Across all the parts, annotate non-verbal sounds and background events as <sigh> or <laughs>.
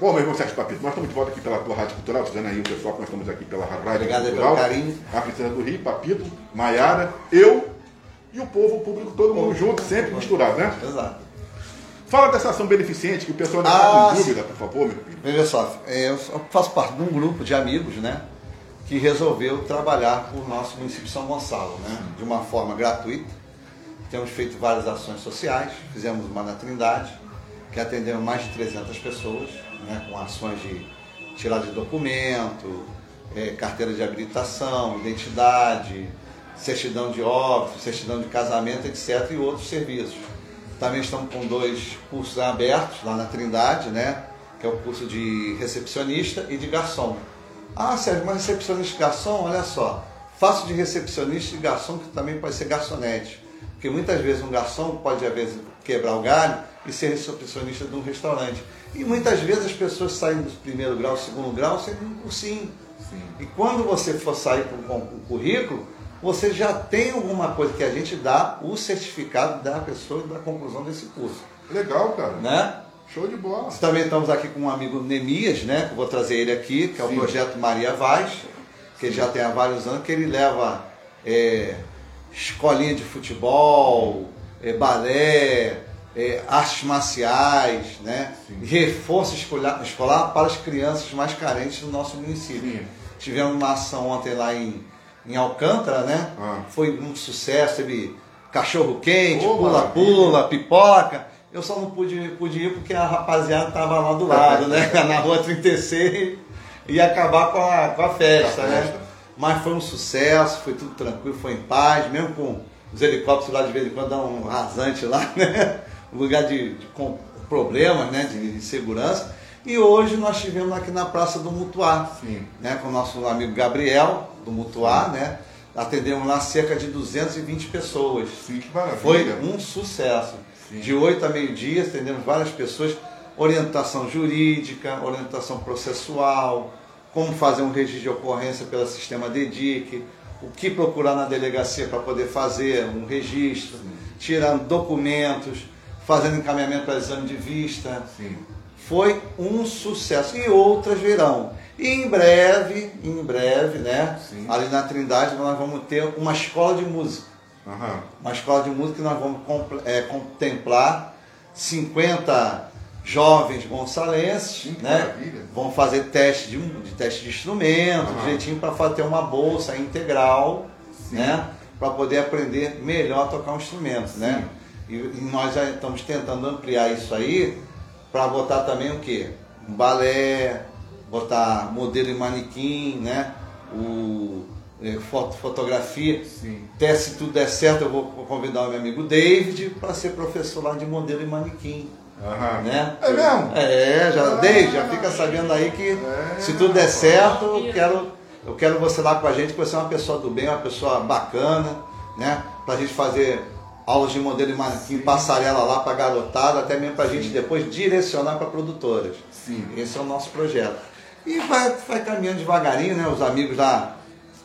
bom, meu irmão Sérgio Papito, nós estamos de volta aqui pela tua Rádio Cultural, dizendo aí o pessoal que nós estamos aqui pela Rádio Obrigado Cultural. pelo carinho. A Princesa do Rio, Papito, Maiara, eu e o povo, o público, todo mundo junto, sempre misturado, né? Exato. Fala dessa ação beneficente que o pessoal não Ah, está com sim. dúvida, por favor, meu filho. Veja só, é, eu faço parte de um grupo de amigos, né? Que resolveu trabalhar por nosso município de São Gonçalo, né? De uma forma gratuita. Temos feito várias ações sociais, fizemos uma na Trindade, que atendeu mais de 300 pessoas, né? Com ações de tirada de documento, é, carteira de habilitação, identidade, certidão de óbito, certidão de casamento, etc. e outros serviços. Também estamos com dois cursos abertos lá na Trindade, né? Que é o curso de recepcionista e de garçom. Ah, Sérgio, mas recepcionista e garçom, olha só. Faço de recepcionista e garçom, que também pode ser garçonete. Porque muitas vezes um garçom pode, às vezes, quebrar o galho e ser recepcionista de um restaurante. E muitas vezes as pessoas saem do primeiro grau, segundo grau, sem um cursinho. E quando você for sair com o currículo, você já tem alguma coisa que a gente dá o certificado da pessoa da conclusão desse curso. Legal, cara. Né? Show de bola. Também estamos aqui com um amigo Nemias, né? Que eu vou trazer ele aqui, que é o Sim. projeto Maria Vaz, que ele já tem há vários anos, que ele leva é, escolinha de futebol, é, balé, é, artes marciais, né? Reforço escolar, escolar para as crianças mais carentes do nosso município. Sim. Tivemos uma ação ontem lá em, em Alcântara, né? Ah. Foi um sucesso, teve cachorro quente, pula-pula, pipoca. Eu só não pude, pude ir porque a rapaziada tava lá do lado, né? <laughs> Na rua 36 ia acabar com a, com a festa, a né? festa. Mas foi um sucesso, foi tudo tranquilo, foi em paz, mesmo com os helicópteros lá de vez em quando dão um rasante lá, né? Lugar de, de problemas, né? De, de segurança. E hoje nós estivemos aqui na Praça do Mutuá, Sim. né? Com o nosso amigo Gabriel, do Mutuá, né? Atendemos lá cerca de 220 pessoas. Sim, que maravilha. Foi um sucesso. Sim. De 8 a meio-dia, atendemos várias pessoas. Orientação jurídica, orientação processual, como fazer um registro de ocorrência pelo sistema DEDIC, o que procurar na delegacia para poder fazer um registro, tirando documentos, fazendo encaminhamento para exame de vista. Sim. Foi um sucesso. E outras virão. E em breve, em breve, né? Sim. Ali na Trindade nós vamos ter uma escola de música Aham. uma escola de música que nós vamos é, contemplar 50 jovens gonçalenses, Sim, né? maravilha. Vão fazer teste de, de teste de instrumento, Aham. direitinho para ter uma bolsa integral, Sim. né? Para poder aprender melhor a tocar um instrumento, né? E, e nós já estamos tentando ampliar isso aí para botar também o quê? Um balé, botar modelo e manequim, né? O é, foto, fotografia. Sim. Até se tudo der certo, eu vou convidar o meu amigo David para ser professor lá de modelo e manequim. Aham. Né? É mesmo? É, já, Ah. David, já fica sabendo aí que É. se tudo der certo, eu quero, eu quero você lá com a gente, que você é uma pessoa do bem, uma pessoa bacana, né? Pra gente fazer aulas de modelo e manequim, passarela lá pra garotada, até mesmo pra gente depois direcionar para produtoras. Sim. Esse é o nosso projeto. E vai, vai caminhando devagarinho, né? Os amigos lá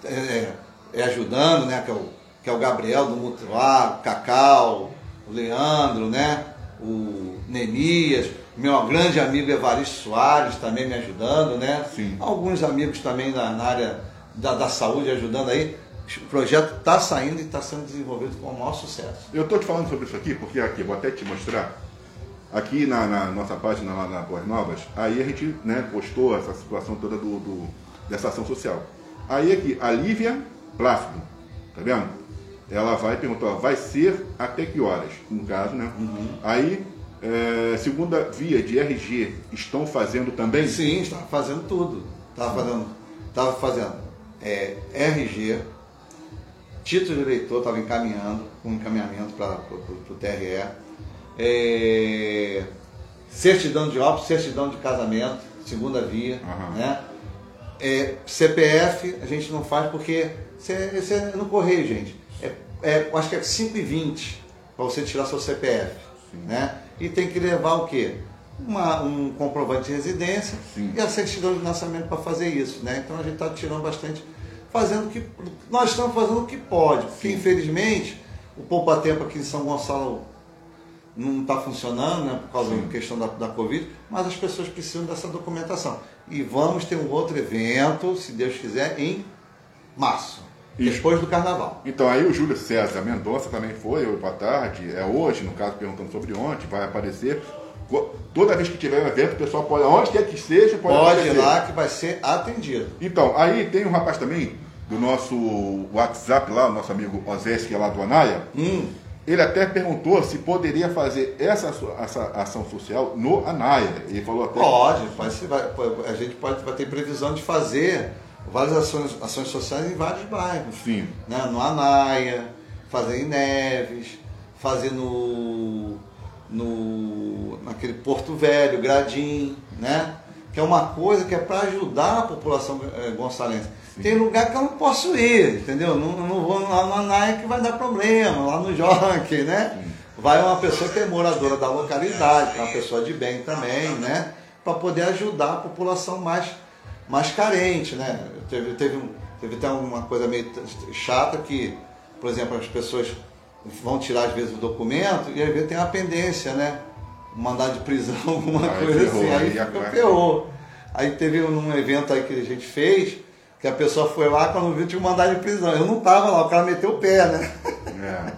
é, é, ajudando, né? Que é, o, que é o Gabriel do Mutuá, o Cacau, o Leandro, né? O Nemias, meu grande amigo Evaristo Soares também me ajudando, né? Sim. Alguns amigos também na, na área da, da saúde ajudando aí. O projeto está saindo e está sendo desenvolvido com o maior sucesso. Eu estou te falando sobre isso aqui porque aqui, vou até te mostrar. Aqui na, na nossa página lá na Boas Novas, aí a gente né, postou essa situação toda do, do- dessa ação social. Aí aqui, a Lívia Plácido, tá vendo? Ela vai perguntar, vai ser até que horas? No caso, né? Aí, é, segunda via de RG, estão fazendo também? Sim, estava fazendo tudo. Estava fazendo, tava fazendo é, RG, título de eleitor, estava encaminhando, com encaminhamento para o TRE, é, certidão de óbito, certidão de casamento, segunda via, Aham. né? É, CPF a gente não faz porque você é no correio, gente. É, é, acho que é 5,20 para você tirar seu CPF. Né? E tem que levar o quê? Uma- um comprovante de residência Sim. e a certidão de nascimento para fazer isso. Né? Então a gente está tirando bastante, fazendo o que. Nós estamos fazendo o que pode, porque infelizmente o Poupa Tempo aqui em São Gonçalo não está funcionando, né, por causa Sim. da questão da, da Covid, mas as pessoas precisam dessa documentação. E vamos ter um outro evento, se Deus quiser, em março. Isso. Depois do carnaval. Então aí o Júlio César Mendonça também foi, boa tarde, é hoje, no caso, perguntando sobre ontem, vai aparecer. Toda vez que tiver um evento, o pessoal pode, onde quer que seja, pode, pode aparecer. ir lá que vai ser atendido. Então, aí tem um rapaz também do nosso WhatsApp lá, o nosso amigo Osés, que é lá do Anaia. Hum. Ele até perguntou se poderia fazer essa, essa ação social no Anaia. Ele falou até. Pode, pode a gente pode, vai ter previsão de fazer várias ações, ações sociais em vários bairros. Sim. Né? No Anaia, fazer em Neves, fazer no, no naquele Porto Velho, Gradim, né? Que é uma coisa que é para ajudar a população é, gonçalense. Sim. Tem lugar que eu não posso ir, entendeu? Não, não vou lá no Anaia que vai dar problema, lá no Jockey, né? Sim. Vai uma pessoa que é moradora da localidade, que é uma pessoa de bem também, né? Para poder ajudar a população mais mais carente, né? Teve, teve, teve até uma coisa meio chata que, por exemplo, as pessoas vão tirar às vezes o documento e às vezes tem uma pendência, né? Mandado de prisão, <laughs> alguma aí coisa ferrou, assim, aí, aí ferrou. Aí teve um evento aí que a gente fez, que a pessoa foi lá, quando viu tinha um mandado de prisão. Eu não tava lá, o cara meteu o pé, né? É.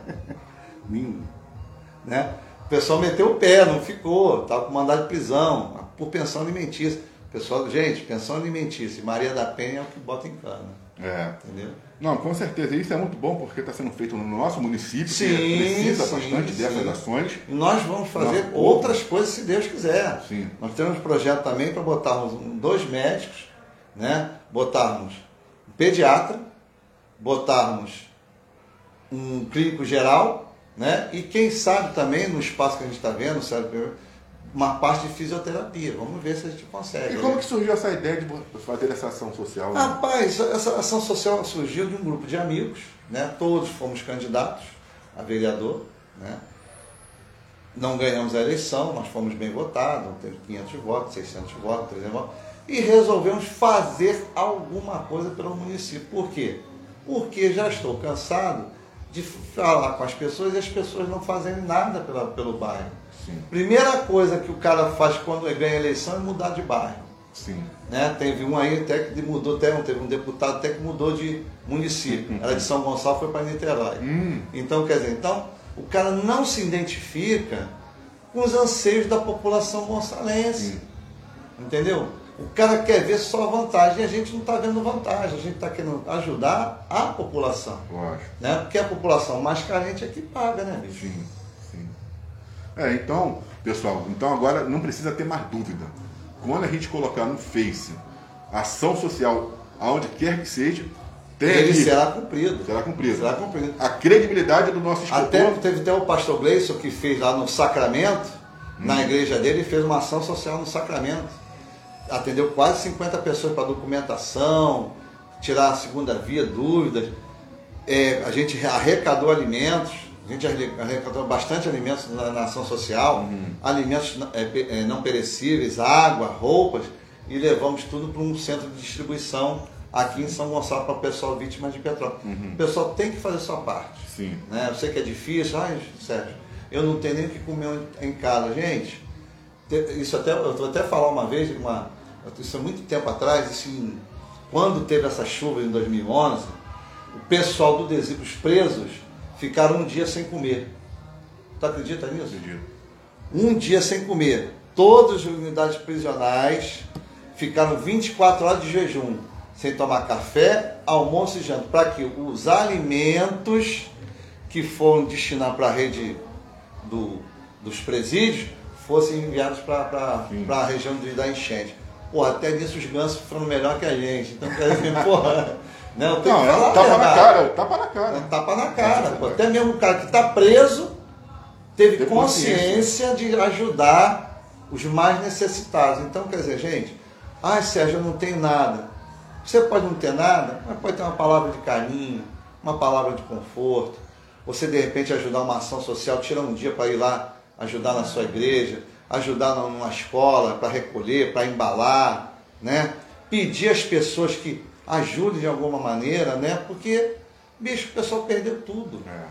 <laughs> né? O pessoal meteu o pé, não ficou, tava com mandado de prisão, por pensão alimentícia. Pessoal, gente, pensão alimentícia, Maria da Penha é o que bota em cana. É. Entendeu? Não, com certeza. Isso é muito bom porque está sendo feito no nosso município, sim, que precisa sim, bastante sim. dessas ações. E nós vamos fazer outras coisas se Deus quiser. Sim. Nós temos um projeto também para botarmos dois médicos, né? botarmos um pediatra, botarmos um clínico geral, né? E quem sabe também no espaço que a gente está vendo, sabe? Uma parte de fisioterapia. Vamos ver se a gente consegue. E como que surgiu essa ideia de fazer essa ação social? Né? Rapaz, essa ação social surgiu de um grupo de amigos, né? Todos fomos candidatos a vereador, né? Não ganhamos a eleição, mas fomos bem votados, teve 500 votos, 600 votos, 300 votos, e resolvemos fazer alguma coisa pelo município. Por quê? Porque já estou cansado de falar com as pessoas e as pessoas não fazem nada pela, pelo bairro. Sim. Primeira coisa que o cara faz quando ganha eleição é mudar de bairro. Sim. Né? Teve um aí até que mudou, até, teve um deputado até que mudou de município. Era de São Gonçalo, foi para Niterói. Hum. Então, quer dizer, então, o cara não se identifica com os anseios da população gonçalense. Entendeu? O cara quer ver só vantagem e a gente não está vendo vantagem, a gente está querendo ajudar a população. Lógico. Né? Porque a população mais carente é que paga, né, bicho? Sim. É, então, pessoal, então agora não precisa ter mais dúvida. Quando a gente colocar no Face ação social, aonde quer que seja, tem ele será cumprido. Será cumprido. Será cumprido. A credibilidade do nosso escritor. Até teve até o pastor Gleison que fez lá no Sacramento, hum. na igreja dele, fez uma ação social no Sacramento. Atendeu quase 50 pessoas para documentação, tirar a segunda via, dúvidas. É, a gente arrecadou alimentos a gente arrecadou bastante alimentos na, na ação social, uhum. alimentos é, é, não perecíveis, água, roupas, e levamos tudo para um centro de distribuição aqui em São Gonçalo para o pessoal vítima de petróleo. Uhum. O pessoal tem que fazer sua parte. Sim. Né? Eu sei que é difícil, ai, Sérgio, eu não tenho nem o que comer em casa. Gente, isso até, eu vou até falar uma vez, uma, isso há muito tempo atrás, assim, quando teve essa chuva em 2011, o pessoal do Desígnio, os presos, ficaram um dia sem comer. Tu acredita nisso? Acredito. Um dia sem comer. Todas as unidades prisionais ficaram 24 horas de jejum, sem tomar café, almoço e janta, para que os alimentos que foram destinados para a rede do, dos presídios fossem enviados para a região da enchente. Pô, até nisso os gansos foram melhor que a gente. Então, quer dizer, <laughs> porra. Não, tem não, que falar é um tapa na cara, tapa na cara. É um tapa na cara. Pô. Até mesmo o cara que está preso teve Tem consciência, consciência de ajudar os mais necessitados. Então, quer dizer, gente, ai Sérgio, eu não tenho nada. Você pode não ter nada, mas pode ter uma palavra de carinho, uma palavra de conforto. Você de repente ajudar uma ação social, tirar um dia para ir lá ajudar na sua igreja, ajudar numa escola para recolher, para embalar, né? Pedir às pessoas que ajude de alguma maneira, né? Porque, bicho, o pessoal perdeu tudo. É.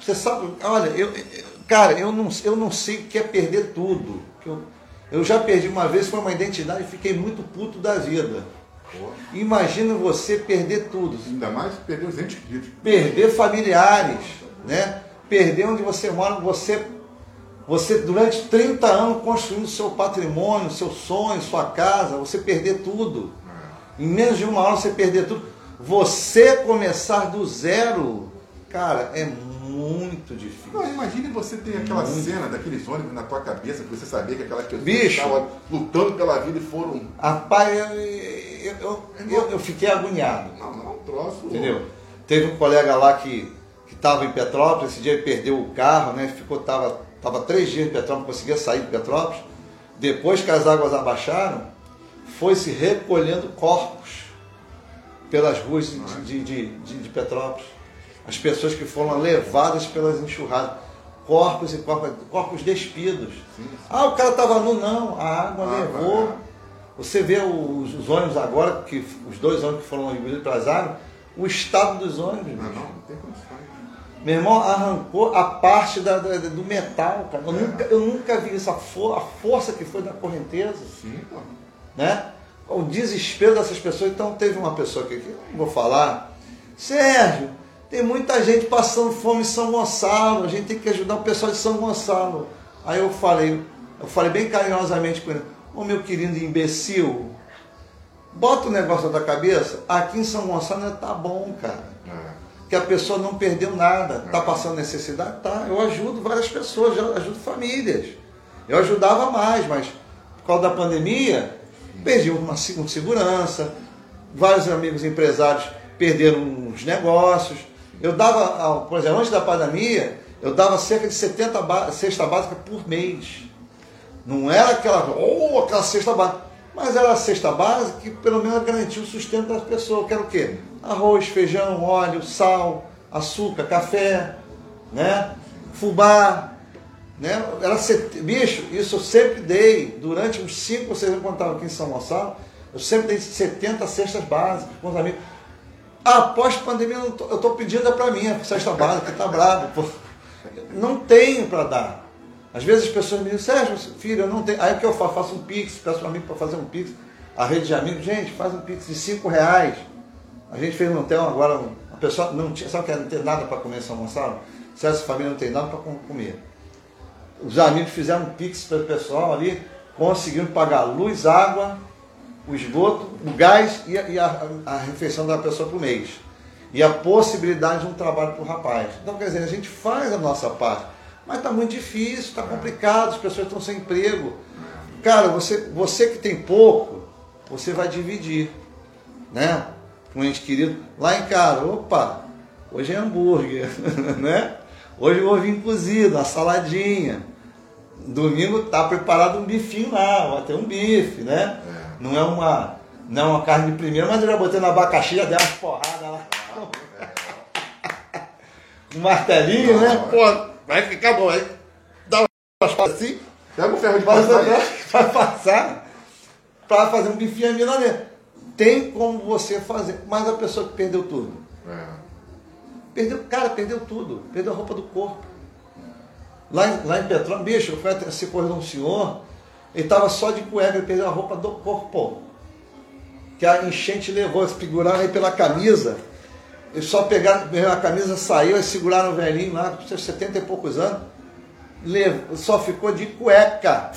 Você sabe, olha, eu, cara, eu não, eu não sei o que é perder tudo. Eu, eu já perdi uma vez, foi uma identidade e fiquei muito puto da vida. Imagina você perder tudo. Ainda mais perder os entes queridos. Perder familiares, né? Perder onde você mora, você, você durante 30 anos construindo seu patrimônio, seu sonho, sua casa, você perder tudo. Em menos de uma hora você perder tudo. Você começar do zero, cara, é muito difícil. Não, imagine você ter aquela muito. cena daqueles ônibus na tua cabeça, que você sabia que aquelas pessoas Bicho, estavam lutando pela vida e foram. Rapaz, eu, eu, eu, eu, fiquei agoniado. Não, não, é um troço. Entendeu? Teve um colega lá que estava em Petrópolis, esse dia ele perdeu o carro, né? Ficou, tava, tava três dias em Petrópolis, conseguia sair de Petrópolis. Depois que as águas abaixaram, foi se recolhendo corpos pelas ruas de, de, de, de, Petrópolis as pessoas que foram levadas pelas enxurradas, corpos e corpos, corpos despidos. Sim, sim. Ah, o cara estava nu, não, a água ah, levou. Você vê os, os, ônibus agora, que os dois ônibus que foram engolidos pelas águas, o estado dos ônibus. Não, não, não tem condições. Meu irmão arrancou a parte da, da, do metal, cara. Eu, é. nunca, eu nunca vi isso, a, for, a força que foi da correnteza. Sim, pô. Né? O desespero dessas pessoas. Então teve uma pessoa aqui, que eu não vou falar, Sérgio, tem muita gente passando fome em São Gonçalo, a gente tem que ajudar o pessoal de São Gonçalo. Aí eu falei, eu falei bem carinhosamente com ele, ô meu querido imbecil, bota o negócio da cabeça, aqui em São Gonçalo tá bom, cara. É. Que a pessoa não perdeu nada, é. passando necessidade, tá. Eu ajudo várias pessoas, eu ajudo famílias. Eu ajudava mais, mas por causa da pandemia, perdi uma segurança, vários amigos empresários perderam os negócios. Eu dava, por exemplo, antes da pandemia, eu dava cerca de 70 ba cesta básica por mês. Não era aquela, oh, aquela cesta básica, mas era a cesta básica que pelo menos garantia o sustento das pessoas, que era o quê? Arroz, feijão, óleo, sal, açúcar, café, né? fubá, né? Era set... Bicho, isso eu sempre dei, durante uns 5 ou 6 anos quando estava aqui em São Gonçalo, eu sempre dei 70 cestas básicas com os amigos. Após pandemia, eu estou pedindo para mim, a cesta básica, está bravo. Pô. Não tenho para dar. Às vezes as pessoas me dizem, Sérgio, filho, eu não tenho. Aí o que eu faço? Faço um pix, peço um amigo para fazer um pix. A rede de amigos, gente, faz um pix de 5 reais. A gente fez no hotel agora, a pessoa não tinha, sabe que não tem nada para comer em São Gonçalo? Essa família não tem nada para comer. Os amigos fizeram um pix para o pessoal ali, conseguiram pagar luz, água, o esgoto, o gás e a, e a, a refeição da pessoa por mês. E a possibilidade de um trabalho para o rapaz. Então, quer dizer, a gente faz a nossa parte. Mas está muito difícil, está complicado, as pessoas estão sem emprego. Cara, você, você que tem pouco, você vai dividir. Né? Com um ente querido. Lá em casa, opa, hoje é hambúrguer, <laughs> né? Hoje eu vou vir cozido, uma saladinha. Domingo tá preparado um bifinho lá, vai ter um bife, né? É. Não é uma, não é uma carne de primeira, mas eu já botei no abacaxi, já dei umas porradas lá. <laughs> um martelinho, né? Pô, vai ficar bom, aí. Dá umas porradas assim. Pega o ferro de passar. <laughs> Vai passar para fazer um bifinho milanesa. Tem como você fazer, mas a pessoa que perdeu tudo. É. Perdeu, cara, perdeu tudo. Perdeu a roupa do corpo. Lá lá em Petrópolis, bicho, fui se correr um senhor ele estava só de cueca, ele perdeu a roupa do corpo. Que a enchente levou, seguraram aí pela camisa. Eles só pegaram a camisa, saiu, e seguraram o velhinho lá, com seus 70 e poucos anos. Levou, só ficou de cueca.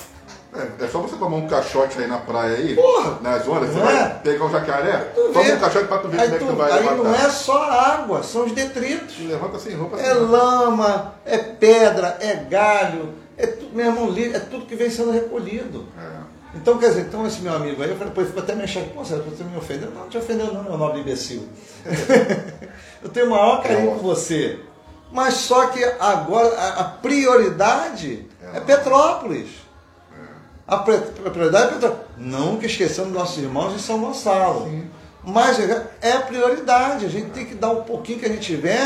É, é, só você tomar um caixote aí na praia aí, Porra, nas ondas, você é? vai pegar um jacaré, toma um caixote pra tu ver aí como é que tu vai Aí levantar. não é só água, são os detritos. Levanta sem roupa. É lama, é pedra, é galho, é tudo, meu irmão, é tudo que vem sendo recolhido. É. Então, quer dizer, então esse meu amigo aí, eu falei, depois ficou até mexendo, pô, Sérgio, você me ofendeu? Não, não te ofendeu não, meu nobre imbecil. <laughs> eu tenho o maior carinho por você. Mas só que agora a, a prioridade é, é Petrópolis. É. A, prioridade é Petrópolis. Nunca esquecendo nossos irmãos de São Gonçalo. Sim. Mas é a prioridade. A gente tem que dar um pouquinho que a gente tiver,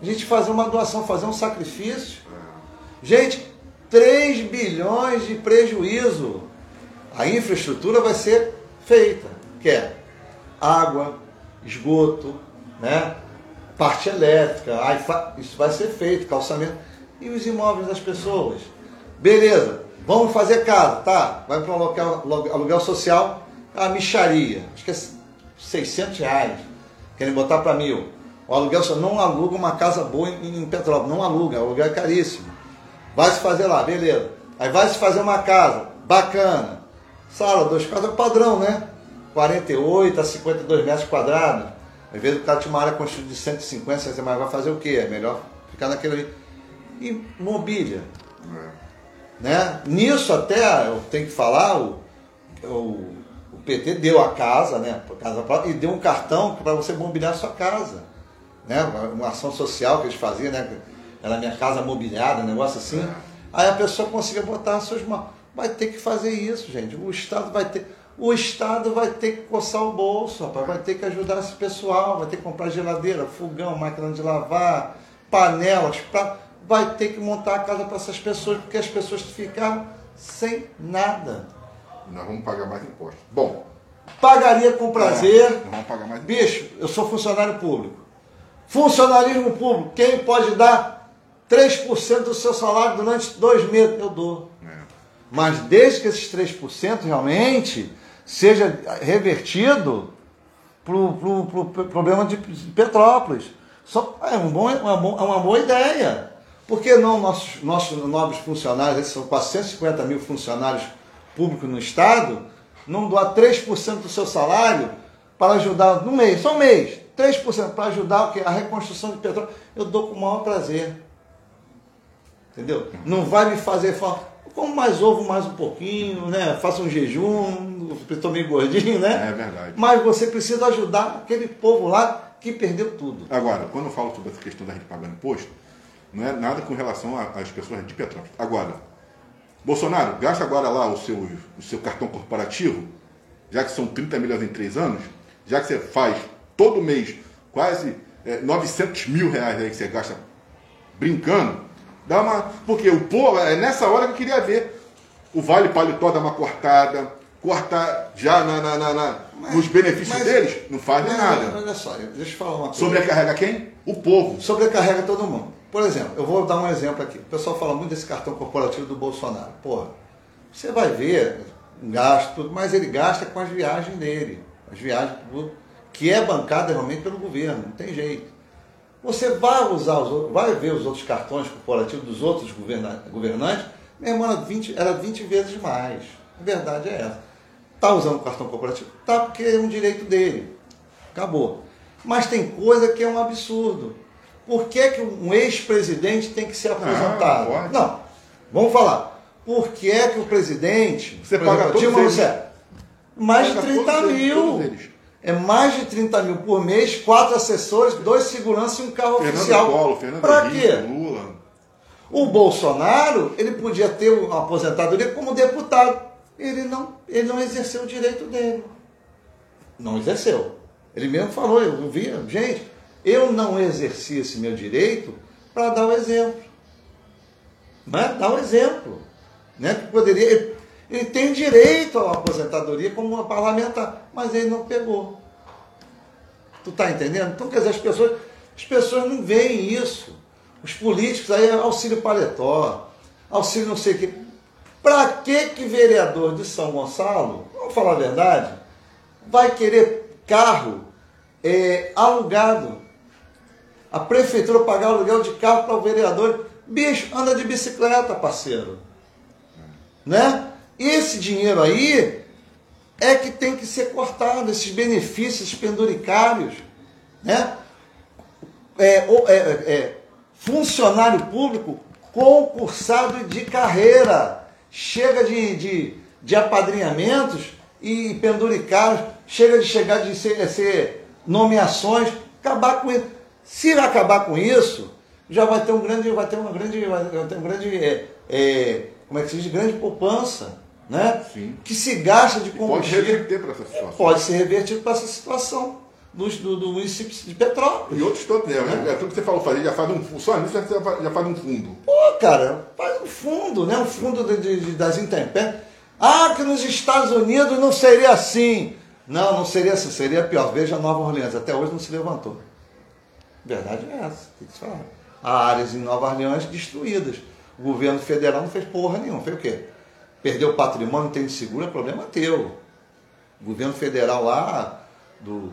a gente fazer uma doação, fazer um sacrifício. É. Gente, 3 bilhões de prejuízo. A infraestrutura vai ser feita, que é água, esgoto, né? parte elétrica, isso vai ser feito, calçamento. E os imóveis das pessoas? Beleza, vamos fazer casa, tá? Vai para um local, aluguel social, a micharia, acho que é 600 reais, querem botar para mil. O aluguel só não aluga uma casa boa em, em Petrópolis, não aluga, o aluguel é caríssimo. Vai se fazer lá, beleza. Aí vai se fazer uma casa, bacana. Sala, dois casas, é padrão, né? 48 a 52 metros quadrados. Às vezes o cara tinha uma área construída de 150, você mas vai fazer o quê? É melhor ficar naquele. E mobília. É. Né? Nisso até eu tenho que falar, o, o, o PT deu a casa, né? Casa e deu um cartão para você mobiliar a sua casa. Né? Uma ação social que eles faziam, né? Era minha casa mobiliada, um negócio assim. É. Aí a pessoa conseguia botar as suas mãos. Vai ter que fazer isso, gente. O Estado vai ter o Estado vai ter que coçar o bolso, rapaz, vai ter que ajudar esse pessoal, vai ter que comprar geladeira, fogão, máquina de lavar, panelas, pra, vai ter que montar a casa para essas pessoas, porque as pessoas ficaram sem nada. Nós vamos pagar mais impostos. Bom. Pagaria com prazer. É, nós vamos pagar mais Bicho, eu sou funcionário público. Funcionarismo público, quem pode dar 3% do seu salário durante dois meses? Eu dou. É. Mas desde que esses 3% realmente seja revertido para o pro, pro problema de Petrópolis. Só, é, um bom, uma, é uma boa ideia. Por que não nossos, nossos nobres funcionários, esses são 450 mil funcionários públicos no Estado, não doar 3% do seu salário para ajudar, no mês, só um mês, 3% para ajudar o quê? a reconstrução de petróleo? Eu dou com o maior prazer. Entendeu? Não vai me fazer falta como mais ovo mais um pouquinho, né? Faça um jejum, estou meio gordinho, né? É verdade. Mas você precisa ajudar aquele povo lá que perdeu tudo. Agora, quando eu falo sobre essa questão da gente pagando imposto, não é nada com relação às pessoas de Petrópolis. Agora, Bolsonaro, gasta agora lá o seu, o seu cartão corporativo, já que são 30 milhões em três anos, já que você faz todo mês quase é, 900 mil reais aí que você gasta brincando, Dá uma, porque o povo, é nessa hora que eu queria ver o Vale Paletó dar uma cortada, cortar já na, na, na, na mas, nos benefícios mas, deles, não faz mas, nada. Olha só, deixa eu falar uma coisa. Sobrecarrega quem? O povo. Sobrecarrega todo mundo. Por exemplo, eu vou dar um exemplo aqui. O pessoal fala muito desse cartão corporativo do Bolsonaro. Porra, você vai ver um gasto, mas ele gasta com as viagens dele. As viagens que é bancada realmente pelo governo, não tem jeito. Você vai usar os outros, vai ver os outros cartões corporativos dos outros governantes, meu irmão, era 20, era 20 vezes mais. A verdade é essa. Está usando o cartão corporativo? Tá, porque é um direito dele. Acabou. Mas tem coisa que é um absurdo. Por que, que um ex-presidente tem que ser aposentado? Não, não, vamos falar. Por que, que o presidente. Você paga exemplo, todos eles. Mais de 30 mil. Eles, é mais de 30 mil por mês, quatro assessores, dois seguranças e um carro Fernando oficial. Polo, Fernando pra quê? Lula. O Bolsonaro, ele podia ter uma aposentadoria como deputado. Ele não, ele não exerceu o direito dele. Não exerceu. Ele mesmo falou, eu vi, gente, eu não exerci esse meu direito para dar o exemplo. Né? Dar o exemplo. Né? Que poderia, ele tem direito à aposentadoria como uma parlamentar, mas ele não pegou. Tu está entendendo? Então, quer dizer, as pessoas, as pessoas não veem isso. Os políticos aí, auxílio paletó, auxílio não sei o quê. Para que que vereador de São Gonçalo, vamos falar a verdade, vai querer carro é, alugado? A prefeitura pagar aluguel de carro para o vereador. Bicho, anda de bicicleta, parceiro. Né? Esse dinheiro aí é que tem que ser cortado, esses benefícios penduricários. Né? É, é, é, funcionário público concursado de carreira. Chega de, de, de apadrinhamentos e penduricários, chega de chegar de ser, ser nomeações, acabar com isso. Se acabar com isso, já vai ter um grande, vai ter uma grande, vai ter um grande, é, é, como é que se diz, grande poupança né? Sim. que se gasta de combustível. Pode reverter para essa situação. Pode ser revertido para essa situação do, do, do município de Petrópolis. E outros todos, né? É. é tudo que você falou, fazer, já faz um só nisso já faz um fundo. Pô, cara, faz um fundo, né? Um fundo de, de, das intempéries. Ah, que nos Estados Unidos não seria assim. Não, não seria assim, seria pior. Veja Nova Orleans, até hoje não se levantou. Verdade é essa, tem que se falar. há áreas em Nova Orleans destruídas. O governo federal não fez porra nenhuma. Fez o quê? Perdeu o patrimônio, tem de seguro, é problema teu. O governo federal lá, do,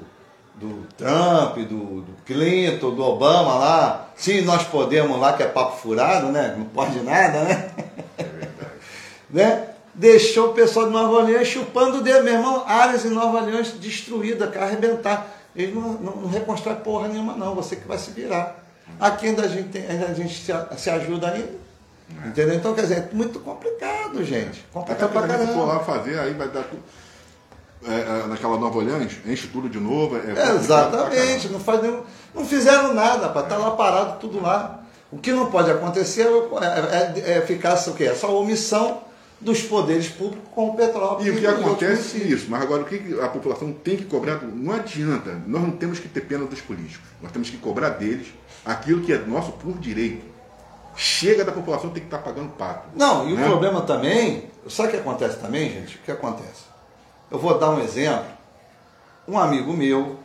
do Trump, do, do Clinton, do Obama lá, se nós podemos lá, que é papo furado, né? Não pode nada, né? É verdade. <laughs> né? Deixou o pessoal de Nova Orleans chupando o dedo, meu irmão, áreas em Nova Orleans destruídas, arrebentar. Ele não, não, não reconstrói porra nenhuma, não, você que vai se virar. Aqui ainda a gente, tem, ainda a gente se, se ajuda ainda. É. Entendeu? Então, quer dizer, é muito complicado, gente. Complicado pra caramba. Se for lá fazer, aí vai dar tudo. É, é, naquela Nova Orleans, enche tudo de novo. É, é Exatamente, não, faz nenhum, não fizeram nada, para estar tá lá parado tudo lá. O que não pode acontecer é, é ficar o quê? É só omissão dos poderes públicos com o petróleo. E o que acontece é isso, mas agora o que a população tem que cobrar, não adianta, nós não temos que ter pena dos políticos, nós temos que cobrar deles aquilo que é nosso por direito. Chega da população tem que estar pagando pato. Não, e né? o problema também, sabe o que acontece também, gente? O que acontece? Eu vou dar um exemplo. Um amigo meu,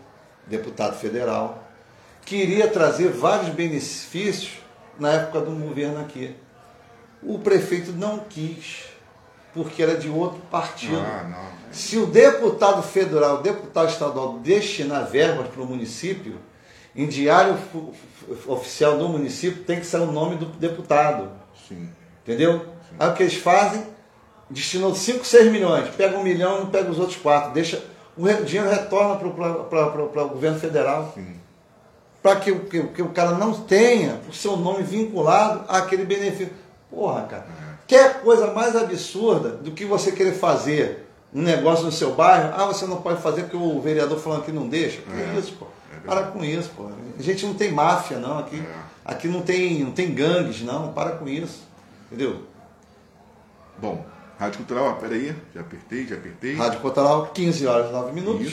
deputado federal, queria trazer vários benefícios na época do governo aqui. O prefeito não quis, porque era de outro partido. Ah, Se o deputado federal, o deputado estadual destinar verbas para o município, em diário oficial do município tem que ser o nome do deputado. Sim. Entendeu? Sim. Aí o que eles fazem? destinou 5, 6 milhões, pega um milhão e não pega os outros quatro, deixa o dinheiro retorna para o governo federal. Para que, que, que, o cara não tenha o seu nome vinculado àquele benefício. Porra, cara, quer coisa mais absurda do que você querer fazer um negócio no seu bairro? Ah, você não pode fazer porque o vereador falando que não deixa. Que é, isso, pô? É para com isso, pô. A gente não tem máfia, não. Aqui, é. aqui não, tem, não tem gangues, não. Para com isso. Entendeu? Bom, Rádio Cultural, ó, peraí, já apertei, já apertei. Rádio Cultural, 15 horas e 9 minutos.